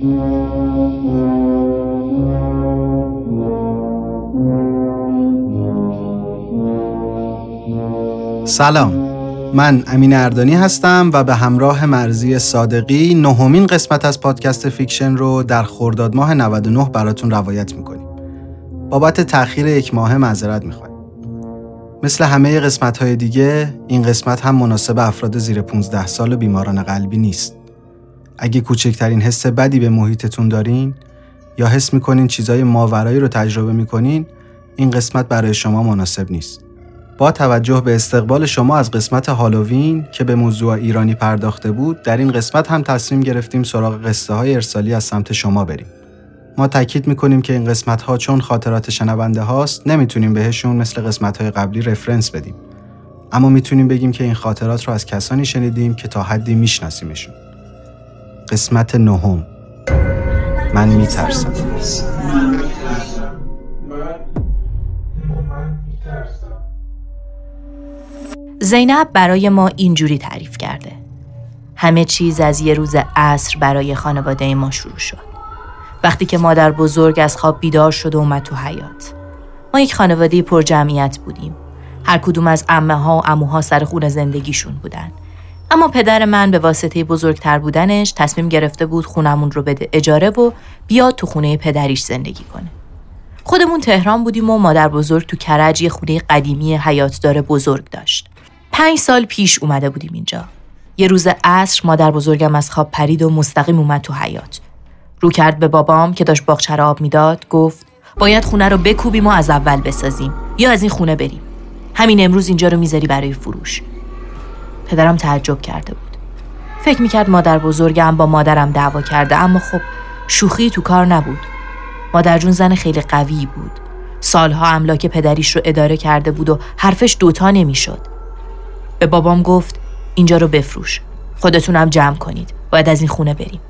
سلام. من امین اردانی هستم و به همراه مرضیه صادقی نهمین قسمت از پادکست Fiction رو در خرداد ماه 99 براتون روایت می‌کنیم. بابت تأخیر یک ماه معذرت می‌خوایم مثل همه قسمت های دیگه این قسمت هم مناسب افراد زیر 15 سال و بیماران قلبی نیست. اگه کوچکترین حس بدی به محیطتون دارین یا حس می‌کنین چیزای ماورایی رو تجربه می‌کنین این قسمت برای شما مناسب نیست. با توجه به استقبال شما از قسمت هالووین که به موضوع ایرانی پرداخته بود در این قسمت هم تصمیم گرفتیم سراغ قصه های ارسالی از سمت شما بریم. ما تاکید می‌کنیم که این قسمت ها چون خاطرات شنونده هاست نمی‌تونیم بهشون مثل قسمت های قبلی رفرنس بدیم. اما می‌تونیم بگیم که این خاطرات رو از کسانی شنیدیم که تا حدی میشناسیمشون. قسمت نهم من میترسم زینب برای ما اینجوری تعریف کرده. همه چیز از یه روز عصر برای خانواده ما شروع شد. وقتی که مادر بزرگ از خواب بیدار شد و اومد تو حیات. ما یک خانواده پر جمعیت بودیم. هر کدوم از امه ها و اموها سر خون زندگیشون بودن. اما پدر من به واسطه بزرگتر بودنش تصمیم گرفته بود خونمون رو بده اجاره و بیاد تو خونه پدریش زندگی کنه. خودمون تهران بودیم و مادر بزرگ تو کرج یه خونه قدیمی حیاتدار بزرگ داشت. پنج سال پیش اومده بودیم اینجا. یه روز عصر مادر بزرگم از خواب پرید و مستقیم اومد تو حیات. رو کرد به بابام که داشت باغچه آب می‌داد گفت باید خونه رو بکوبیم و از اول بسازیم یا از این خونه بریم. همین امروز اینجا رو می‌ذاری برای فروش. پدرم تعجب کرده بود. فکر می‌کرد مادر بزرگم با مادرم دعوا کرده اما خب شوخی تو کار نبود. مادر جون زن خیلی قوی بود. سالها املاک پدریش رو اداره کرده بود و حرفش دوتا نمی‌شد. به بابام گفت اینجا رو بفروش. خودتونم جمع کنید. باید از این خونه بریم.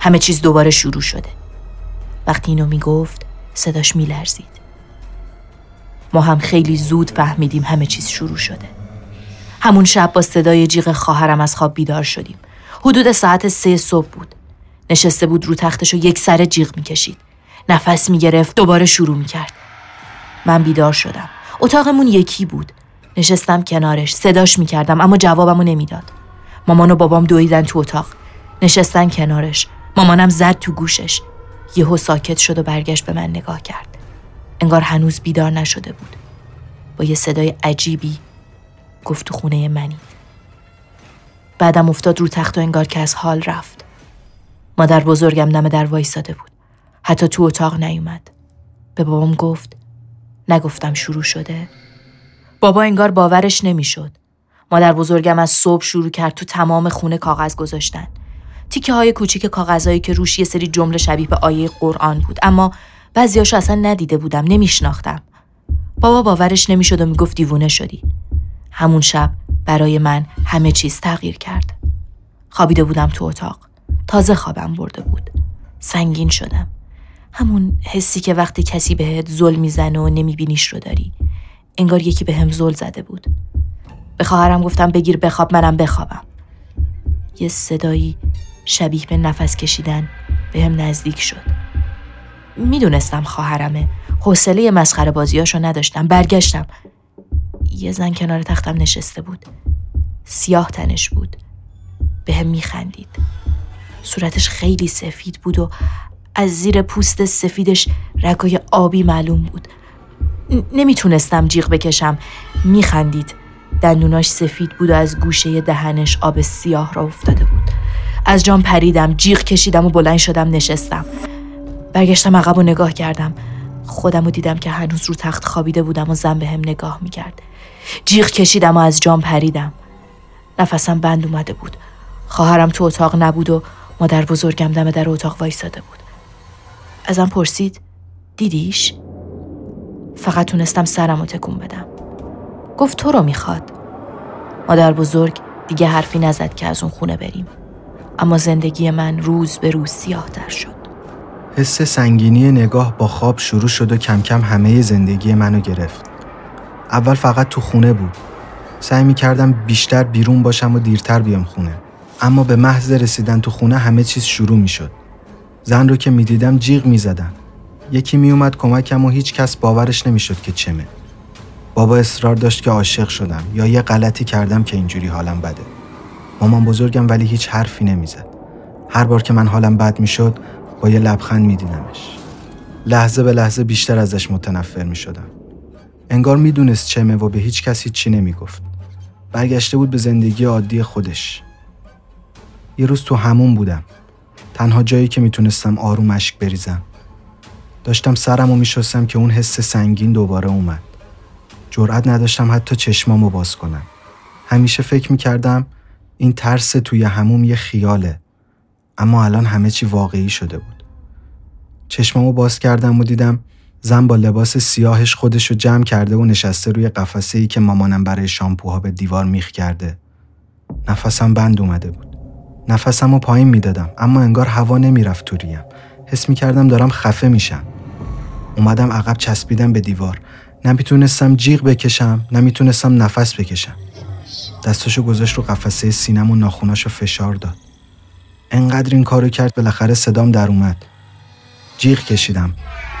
همه چیز دوباره شروع شده. وقتی اینو می‌گفت صداش میلرزید. ما هم خیلی زود فهمیدیم همه چیز شروع شده. همون شب با صدای جیغ خواهرم از خواب بیدار شدیم. حدود ساعت سه صبح بود. نشسته بود رو تختش و یک سر جیغ می‌کشید. نفس می‌گرفت دوباره شروع می‌کرد. من بیدار شدم. اتاقمون یکی بود. نشستم کنارش صداش می‌کردم اما جوابمو نمی‌داد مامان و بابام دویدن تو اتاق نشستن کنارش مامانم زد تو گوشش یهو ساکت شد و برگشت به من نگاه کرد انگار هنوز بیدار نشده بود با یه صدای عجیبی گفت تو خونه منی بعدم افتاد رو تخت و انگار که از حال رفت مادر بزرگم دم در وایساده بود حتی تو اتاق نیومد به بابام گفت نگفتم شروع شده بابا انگار باورش نمی‌شد. مادر بزرگم از صبح شروع کرد تو تمام خونه کاغذ گذاشتن. تیکه های کوچیک کاغذهایی که روش یه سری جمله شبیه به آیه قرآن بود اما بعضیاشو اصلا ندیده بودم نمیشناختم. بابا باورش نمی‌شد و می‌گفت دیوونه شدی. همون شب برای من همه چیز تغییر کرد. خوابیده بودم تو اتاق. تازه خوابم برده بود. سنگین شدم. همون حسی که وقتی کسی بهت ظلم می‌زنه و نمیبینیش رو داری. انگار یکی به هم زل زده بود به خواهرم گفتم بگیر بخواب منم بخوابم یه صدایی شبیه به نفس کشیدن به هم نزدیک شد می‌دونستم خواهرمه حوصله مسخره بازیاشو نداشتم برگشتم یه زن کنار تختم نشسته بود. سیاه تنش بود. به هم میخندید. صورتش خیلی سفید بود و از زیر پوست سفیدش رگای آبی معلوم بود. نمی‌تونستم جیغ بکشم. میخندید. دندوناش سفید بود و از گوشه دهنش آب سیاه را افتاده بود. از جام پریدم جیغ کشیدم و بلند شدم نشستم. برگشتم عقب و نگاه کردم. خودم و دیدم که هنوز رو تخت خوابیده بودم و زن به هم نگاه می‌کرد. جیغ کشیدم و از جام پریدم. نفسم بند اومده بود. خواهرم تو اتاق نبود و مادر بزرگم دم در اتاق وایستاده بود. ازم پرسید دیدیش؟ فقط تونستم سرم رو تکون بدم. گفت تو رو می‌خواد. مادر بزرگ دیگه حرفی نزد که از اون خونه بریم. اما زندگی من روز به روز سیاه تر شد. حس سنگینی نگاه با خواب شروع شد و کم کم همه زندگی منو گرفت. اول فقط تو خونه بود. سعی می کردم بیشتر بیرون باشم و دیرتر بیام خونه. اما به محض رسیدن تو خونه همه چیز شروع می شد زن رو که می‌دیدم جیغ می‌زدم یکی میومد کمکم و هیچ کس باورش نمی‌شد که چمه. بابا اصرار داشت که عاشق شدم یا یه غلطی کردم که اینجوری حالم بده. مامان بزرگم ولی هیچ حرفی نمی‌زد. هر بار که من حالم بد می‌شد با یه لبخند میدیدمش. لحظه به لحظه بیشتر ازش متنفر می‌شدم. انگار می‌دونست چمه و به هیچ کسی چی نمی‌گفت. برگشته بود به زندگی عادی خودش. یه روز تو همون بودم. تنها جایی که می‌تونستم آروم اشک بریزم. داشتم سرم و میشستم که اون حس سنگین دوباره اومد. جرأت نداشتم حتی چشمامو باز کنم. همیشه فکر می‌کردم این ترس توی هموم یه خیاله. اما الان همه چی واقعی شده بود. چشمامو باز کردم و دیدم زن با لباس سیاهش خودشو جمع کرده و نشسته روی قفسه ای که مامانم برای شامپوها به دیوار میخ کرده. نفسم بند اومده بود. نفسم رو پایین می‌دادم اما انگار هوا نمی‌رفت تو ریم. حس می‌کردم دارم خفه میشم. اومدم عقب چسبیدم به دیوار. نمی‌تونستم جیغ بکشم نمی‌تونستم نفس بکشم. دستاشو گذاشت رو قفسه سینم و ناخوناشو فشار داد. انقدر این کارو کرد بالاخره صدام در اومد. جیغ کشیدم.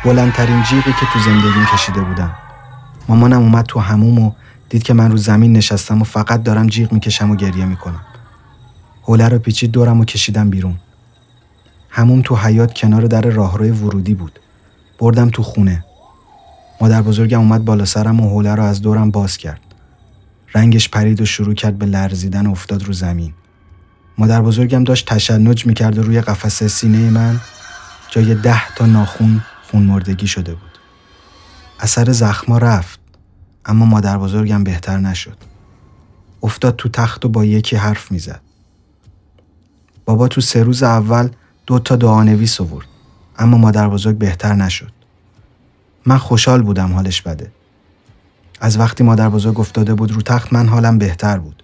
بلندترین جیغی که تو زندگیم کشیده بودم. مامانم اومد تو هموم و دید که من رو زمین نشستم و فقط دارم جیغ می‌کشم و گریه می‌کنم. حوله رو پیچید دورم و کشیدم بیرون. هموم تو حیات کنار در راهروی ورودی بود. بردم تو خونه. مادر بزرگم اومد بالا سرم و حوله رو از دورم باز کرد. رنگش پرید و شروع کرد به لرزیدن و افتاد رو زمین. مادر بزرگم داشت تشنج می‌کرد و روی قفسه سینه من جای ده تا ناخون خون مردگی شده بود. اثر زخما رفت اما مادر بزرگم بهتر نشد. افتاد تو تخت و با یکی حرف می‌زد. بابا تو سه روز اول دو تا دعانویس آورد اما مادر بزرگ بهتر نشد. من خوشحال بودم حالش بده. از وقتی مادر بزرگ افتاده بود رو تخت من حالم بهتر بود.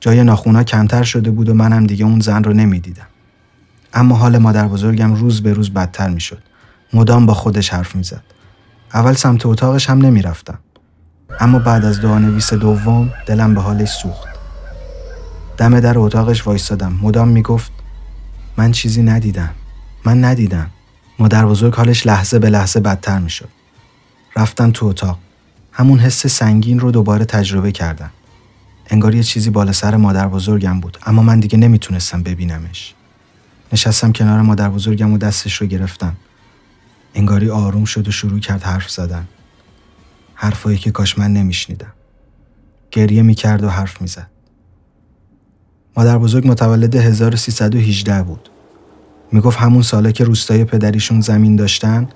جای ناخونا کمتر شده بود و منم دیگه اون زن رو نمی‌دیدم. اما حال مادر بزرگم روز به روز بدتر می‌شد. مدام با خودش حرف می‌زد. اول سمت اتاقش هم نمی‌رفتم. اما بعد از دعانویس دوم دلم به حالش سوخت. دم در اتاقش وایستادم. مدام می‌گفت من چیزی ندیدم. من ندیدم. مادر بزرگ حالش لحظه به لحظه بدتر می‌شد. رفتم تو اتاق. همون حس سنگین رو دوباره تجربه کردم. انگار یه چیزی بالا سر مادر بزرگم بود اما من دیگه نمی‌تونستم ببینمش. نشستم کنار مادر بزرگم و دستش رو گرفتم. انگاری آروم شد و شروع کرد حرف زدن. حرفایی که کاش من نمیشنیدم. گریه می‌کرد و حرف می‌زد. مادر بزرگ متولد 1318 بود. می‌گفت همون ساله که روستای پدریشون زمین داشتن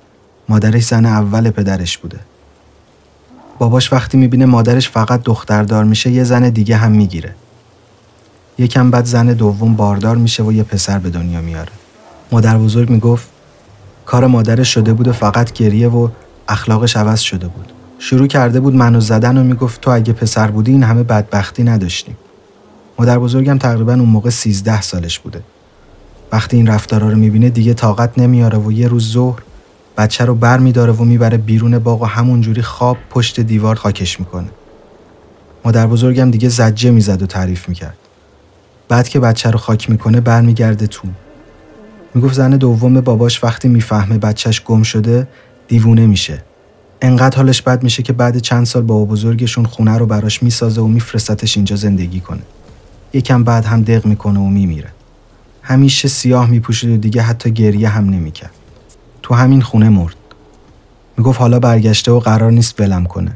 مادرش زن اول پدرش بوده. باباش وقتی می‌بینه مادرش فقط دختردار میشه یه زن دیگه هم می‌گیره. یکم بعد زن دوم باردار میشه و یه پسر به دنیا میاره. مادر بزرگ می‌گفت کار مادرش شده بود و فقط گریه و اخلاقش عوض شده بود. شروع کرده بود منو زدن و می‌گفت تو اگه پسر بودی این همه بدبختی نداشتیم. مادر بزرگم تقریبا اون موقع 13 سالش بوده. وقتی این رفتارا رو می‌بینه دیگه طاقت نمیاره و یه روز ظهر بچه رو بر میداره و می‌بره بیرون باغ و همونجوری خواب پشت دیوار خاکش می‌کنه. مادر بزرگم دیگه زجه می‌زد و تعریف می‌کرد. بعد که بچه رو خاک می‌کنه برمیگرده تو می‌گفت زن دوم باباش وقتی می‌فهمه بچهش گم شده دیوونه میشه. انقدر حالش بد میشه که بعد چند سال بابا بزرگشون خونه رو براش می‌سازه و میفرستتش اینجا زندگی کنه. یکم بعد هم دق می‌کنه و میمیره. همیشه سیاه میپوشید و دیگه حتی گریه هم نمی‌کرد. تو همین خونه مرد. می‌گفت حالا برگشته و قرار نیست ولم کنه.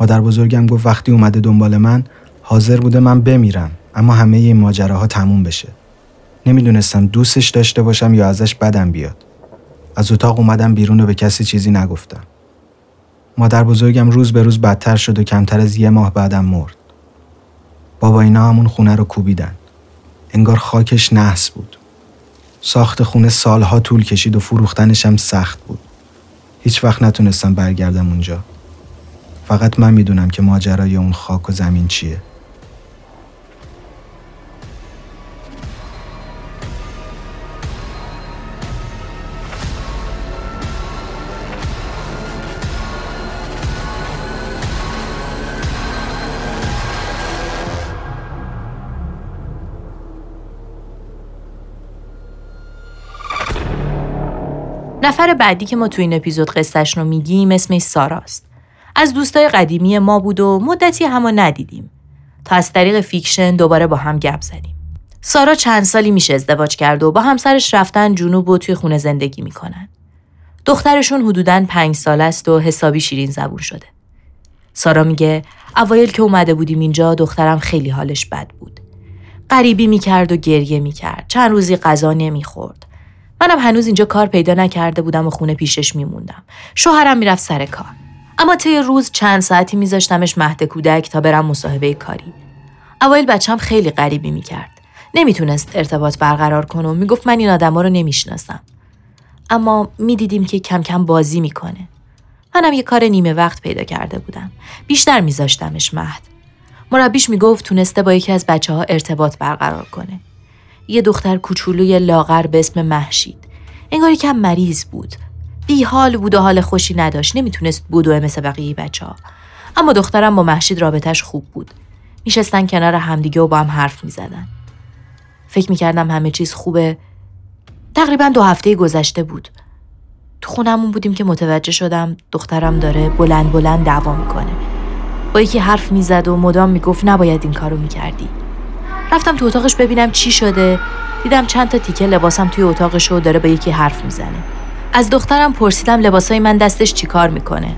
مادر بزرگم گفت وقتی اومده دنبال من حاضر بوده من بمیرم اما همه این ماجراها تموم بشه. نمی‌دونستم دوستش داشته باشم یا ازش بدم بیاد. از اتاق اومدم بیرون و به کسی چیزی نگفتم. مادر بزرگم روز به روز بدتر شد و کمتر از یه ماه بعدم مرد. بابا اینا همون خونه رو کوبیدن. انگار خاکش نحس بود. ساخت خونه سالها طول کشید و فروختنش هم سخت بود. هیچ وقت نتونستم برگردم اونجا. فقط من می‌دونم که ماجرای اون خاک و زمین چیه. نفر بعدی که ما تو این اپیزود قصهش رو میگیم اسمش ساراست. از دوستای قدیمی ما بود و مدتی همو ندیدیم. تا از طریق Fiction دوباره با هم گپ زدیم. سارا چند سالی میشه ازدواج کرد و با همسرش رفتن جنوب و توی خونه زندگی می‌کنن. دخترشون حدوداً پنج سال است و حسابی شیرین زبون شده. سارا میگه اوایل که اومده بودیم اینجا دخترم خیلی حالش بد بود. غریبی می‌کرد و گریه می‌کرد. چند روزی غذا نمی‌خورد. منم هنوز اینجا کار پیدا نکرده بودم و خونه پیشش میموندم. شوهرم می‌رفت سر کار. اما طی روز چند ساعتی میذاشتمش مهد کودک تا برم مصاحبه کاری. اوایل بچم خیلی غریبی می‌کرد. نمی‌تونست ارتباط برقرار کنه و می‌گفت من این آدما رو نمی‌شناسم. اما می‌دیدیم که کم کم بازی می‌کنه. منم یه کار نیمه وقت پیدا کرده بودم. بیشتر میذاشتمش مهد. مربیش می‌گفت تونسته با یکی از بچه ها ارتباط برقرار کنه. یه دختر کوچولوی لاغر به اسم محشید. انگار کم مریض بود. بی حال بود و حال خوشی نداشت. نمی‌تونست بودوه مثل بقیه بچه ها. اما دخترم با محشید رابطش خوب بود. میشستن کنار همدیگه و با هم حرف می‌زدن. فکر می‌کردم همه چیز خوبه. تقریبا دو هفته گذشته بود. تو خونمون بودیم که متوجه شدم دخترم داره بلند بلند دعوا می‌کنه. با یکی حرف می‌زد و مدام می‌گفت نباید این کارو می‌کردی. رفتم تو اتاقش ببینم چی شده. دیدم چند تا تیکه لباسم توی اتاقش و داره با یکی حرف می‌زنه. از دخترم پرسیدم لباسای من دستش چیکار می‌کنه.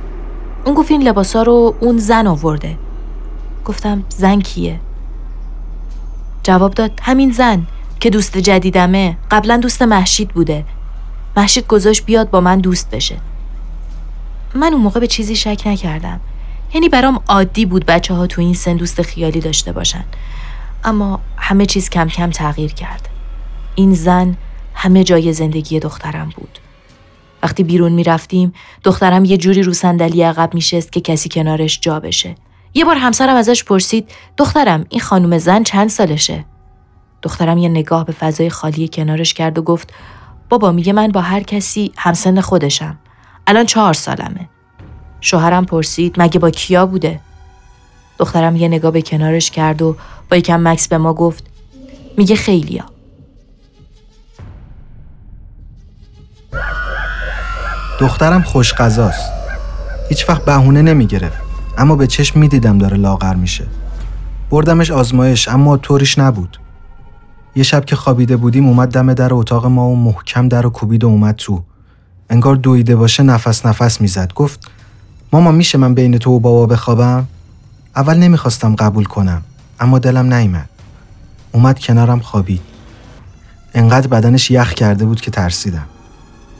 اون گفت این لباسا رو اون زن آورده. گفتم زن کیه؟ جواب داد همین زن که دوست جدیدمه قبلا دوست محشید بوده محشید گذاشت بیاد با من دوست بشه من اون موقع به چیزی شک نکردم یعنی برام عادی بود بچه ها تو این سن دوست خیالی داشته باشن اما همه چیز کم کم تغییر کرد. این زن همه جای زندگی دخترم بود. وقتی بیرون می رفتیم دخترم یه جوری رو صندلی عقب میشست که کسی کنارش جا بشه. یه بار همسرم ازش پرسید دخترم این خانم زن چند سالشه؟ دخترم یه نگاه به فضای خالی کنارش کرد و گفت بابا میگه من با هر کسی همسن خودشم. الان چهار سالمه. شوهرم پرسید مگه با کیا بوده؟ دخترم یه نگاه به کنارش کرد و با یکم مکس به ما گفت میگه خیلیا. دخترم خوش غذاست. هیچ وقت بهونه نمی‌گرفت اما به چشم می‌دیدم داره لاغر میشه. بردمش آزمایش اما طوریش نبود. یه شب که خوابیده بودیم اومد دم در اتاق ما و محکم در و کوبید و اومد تو. انگار دویده باشه نفس نفس می‌زد. گفت ماما میشه من بین تو و بابا بخوابم؟ اول نمی‌خواستم قبول کنم اما دلم نیامد. اومد کنارم خوابید. انقدر بدنش یخ کرده بود که ترسیدم.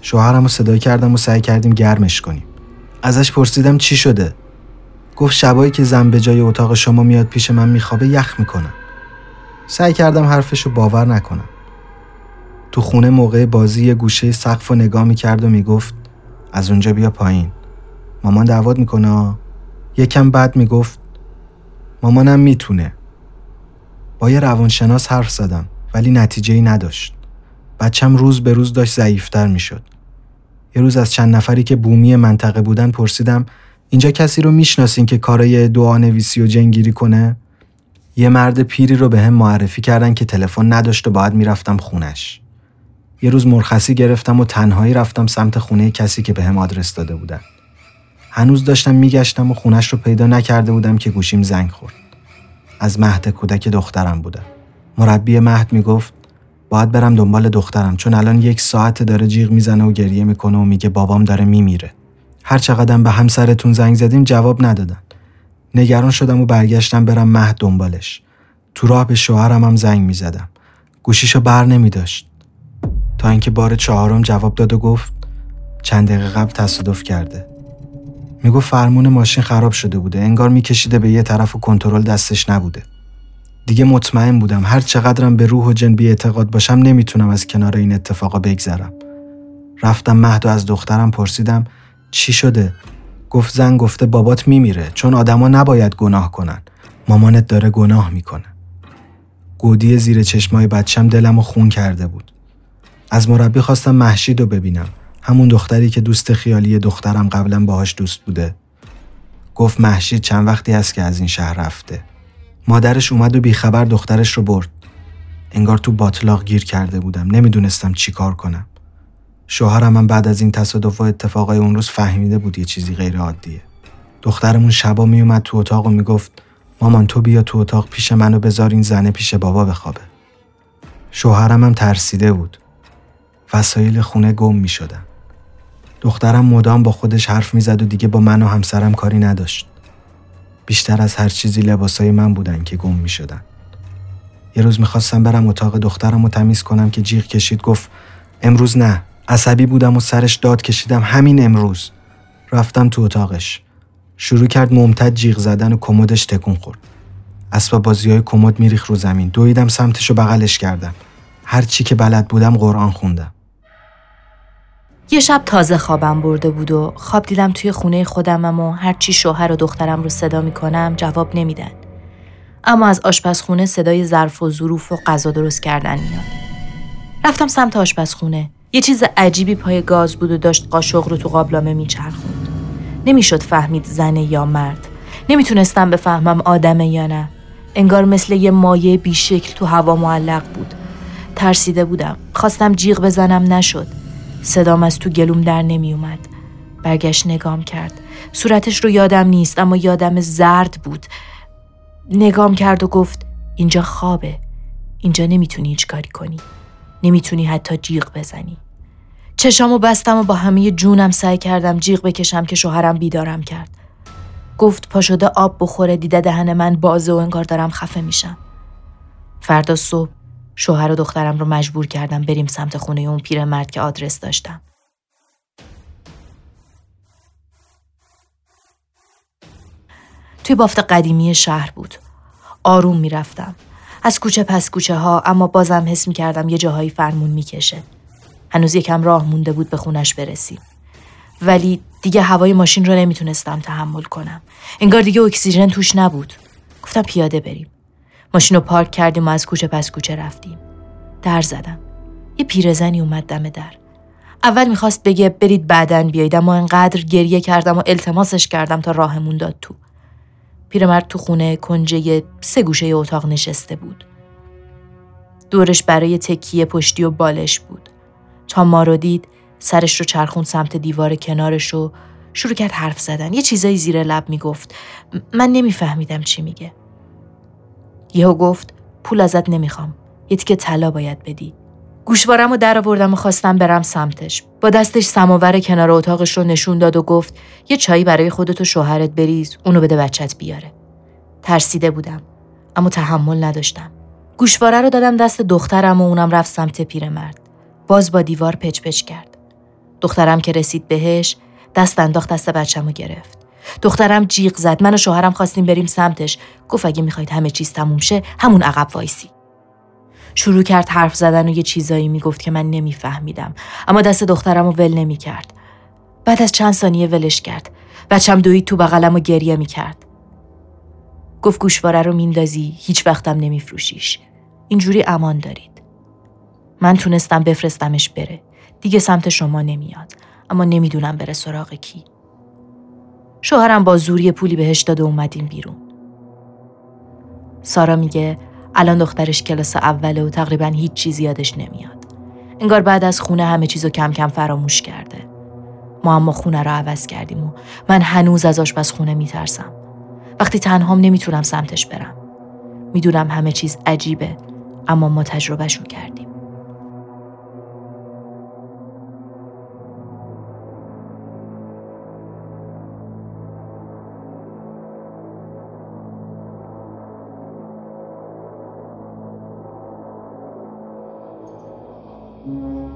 شوهرم رو صدا کردم و سعی کردیم گرمش کنیم. ازش پرسیدم چی شده؟ گفت شبایی که زن به جای اتاق شما میاد پیش من میخوابه یخ می‌کنم سعی کردم حرفشو باور نکنم. تو خونه موقع بازی یه گوشه سقف و نگاه می‌کرد و می‌گفت از اونجا بیا پایین. مامان دعوت می‌کنه یکم بعد می‌گفت مامانم می‌تونه با یه روانشناس حرف زدم ولی نتیجه ای نداشت بچم روز به روز داشت ضعیفتر می‌شد یه روز از چند نفری که بومی منطقه بودن پرسیدم اینجا کسی رو می‌شناسین که کارای دعا نویسی و جنگیری کنه یه مرد پیری رو به هم معرفی کردن که تلفن نداشت و باید می‌رفتم خونش. یه روز مرخصی گرفتم و تنهایی رفتم سمت خونه کسی که به هم آدرس داده بودن. هنوز داشتم میگشتم و خونش رو پیدا نکرده بودم که گوشیم زنگ خورد. از مهد کودک دخترم بودم. مربی مهد می‌گفت باید برم دنبال دخترم چون الان یک ساعت داره جیغ می‌زنه و گریه می‌کنه و میگه بابام داره میمیره. هر چقدر به همسرتون زنگ زدیم جواب ندادن. نگران شدم و برگشتم برم مهد دنبالش. تو راه به شوهرم هم زنگ می زدم. گوشیشو بر نمی داشت. تا اینکه بار چهارم جواب داد و گفت چند دقیقه قبل تصادف کرده. می‌گفت فرمون ماشین خراب شده بوده. انگار میکشیده به یه طرف و کنترل دستش نبوده. دیگه مطمئن بودم هر چقدرم به روح و جن بی اعتقاد باشم نمی‌تونم از کنار این اتفاقا بگذرم. رفتم مهد و از دخترم پرسیدم چی شده؟ گفت زن گفته بابات میمیره چون آدما نباید گناه کنن. مامانت داره گناه می‌کنه. گودی زیر چشمای بچم دلم خون کرده بود. از مربی خواستم محشید رو ببینم. همون دختری که دوست خیالی دخترم قبلا باهاش دوست بوده. گفت محشید چند وقتی هست که از این شهر رفته. مادرش اومد و بیخبر دخترش رو برد. انگار تو باطلاق گیر کرده بودم. نمی‌دونستم چی کار کنم. شوهرم من بعد از این تصادف و اتفاقای اون روز فهمیده بود یه چیزی غیر عادیه. دخترمون شبا میومد تو اتاق و می‌گفت مامان تو بیا تو اتاق پیش منو بذار این زنه پیش بابا بخوابه. شوهرم هم ترسیده بود. وسایل خونه گم می شدن. دخترم مدام با خودش حرف می‌زد و دیگه با من و همسرم کاری نداشت. بیشتر از هر چیزی لباسای من بودن که گم می شدن. یه روز می‌خواستم برم اتاق دخترم رو تمیز کنم که جیغ کشید گفت امروز نه عصبی بودم و سرش داد کشیدم همین امروز. رفتم تو اتاقش. شروع کرد ممتد جیغ زدن و کمدش تکون خورد. اسباب بازی های کمد میریخ رو زمین. دویدم سمتش و بغلش کردم. هر چی که بلد بودم قرآن خوندم. یه شب تازه خوابم برده بود و خواب دیدم توی خونه خودمم و هرچی شوهر و دخترم رو صدا می‌کنم جواب نمیدن. اما از آشپزخونه صدای ظرف و ظروف و غذا درست کردن میاد. رفتم سمت آشپزخونه. یه چیز عجیبی پای گاز بود و داشت قاشق رو تو قابلمه میچرخوند. نمی‌شد فهمید زنه یا مرد. نمی‌تونستم بفهمم آدمه یا نه. انگار مثل یه مایه بیشکل تو هوا معلق بود. ترسیده بودم. خواستم جیغ بزنم نشد. صدام از تو گلوم در نمی اومد. برگشت نگام کرد. صورتش رو یادم نیست اما یادم زرد بود. نگام کرد و گفت اینجا خوابه. اینجا نمی‌تونی هیچ کاری کنی. نمی‌تونی حتی جیغ بزنی. چشامو بستم و با همه جونم سعی کردم جیغ بکشم که شوهرم بیدارم کرد. گفت پا شده آب بخوره دیده دهن من بازه و انگار دارم خفه میشم. فردا صبح شوهر و دخترم رو مجبور کردم بریم سمت خونه اون پیرمرد که آدرس داشتم. توی بافت قدیمی شهر بود. آروم می‌رفتم. از کوچه پس کوچه ها اما بازم حس می کردم یه جاهایی فرمون می‌کشه. هنوز یکم راه مونده بود به خونش برسیم. ولی دیگه هوای ماشین رو نمی‌تونستم تحمل کنم. انگار دیگه اکسیژن توش نبود. گفتم پیاده بریم. ماشین رو پارک کردیم و از کوچه پس کوچه رفتیم. در زدم. یه پیرزنی اومد دم در. اول می‌خواست بگه برید بعدن بیایید اما انقدر گریه کردم و التماسش کردم تا راهمون داد تو. پیرمرد تو خونه کنجه سه گوشه اتاق نشسته بود. دورش برای تکیه پشتی و بالش بود. تا ما رو دید سرش رو چرخون سمت دیوار کنارش و شروع کرد حرف زدن. یه چیزایی زیر لب می‌گفت. من نمیفهمیدم چی میگه. یهو گفت پول ازت نمی‌خوام. یه تیکه طلا باید بدی. گوشوارم رو در آوردم و خواستم برم سمتش. با دستش سماور کنار اتاقش رو نشون داد و گفت یه چایی برای خودت و شوهرت بریز اونو بده بچت بیاره. ترسیده بودم اما تحمل نداشتم. گوشواره رو دادم دست دخترم و اونم رفت سمت پیرمرد. باز با دیوار پچ پچ کرد. دخترم که رسید بهش دست انداخت دست بچم رو گرفت. دخترم جیغ زد. من و شوهرم خواستیم بریم سمتش. گفت اگه می‌خواید همه چیز تموم شه همون عقب وایسی. شروع کرد حرف زدن و یه چیزایی می‌گفت که من نمیفهمیدم. اما دست دخترم رو ول نمی‌کرد. بعد از چند ثانیه ولش کرد. بچم دوید تو بغلم و گریه می‌کرد. گفت گوشواره رو میندازی هیچ وقتم نمیفروشیش. اینجوری امان دارید. من تونستم بفرستمش بره. دیگه سمت شما نمیاد. اما نمی‌دونم بره سراغ کی. شوهرم با زوری پولی بهش داد و اومدیم بیرون. سارا میگه الان دخترش کلاس اوله و تقریبا هیچ چیزی یادش نمیاد. انگار بعد از خونه همه چیزو کم کم فراموش کرده. ما اما خونه رو عوض کردیم و من هنوز از آشپزخونه میترسم. وقتی تنهام نمی‌تونم سمتش برم. می‌دونم همه چیز عجیبه اما ما تجربهشو کردیم.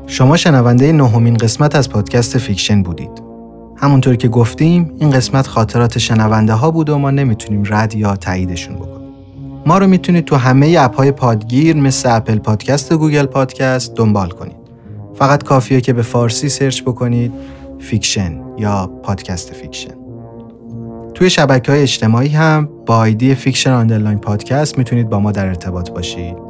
شما شنونده نهمین قسمت از پادکست Fiction بودید. همونطور که گفتیم این قسمت خاطرات شنونده ها بود و ما نمی‌تونیم رد یا تاییدشون بکنیم. ما رو می‌تونید تو همه app های پادگیر مثل Apple Podcast و Google Podcast دنبال کنید. فقط کافیه که به فارسی search بکنید Fiction یا پادکست Fiction. توی شبکه های اجتماعی هم با ID Fiction underline podcast می‌تونید با ما در ارتباط باشید.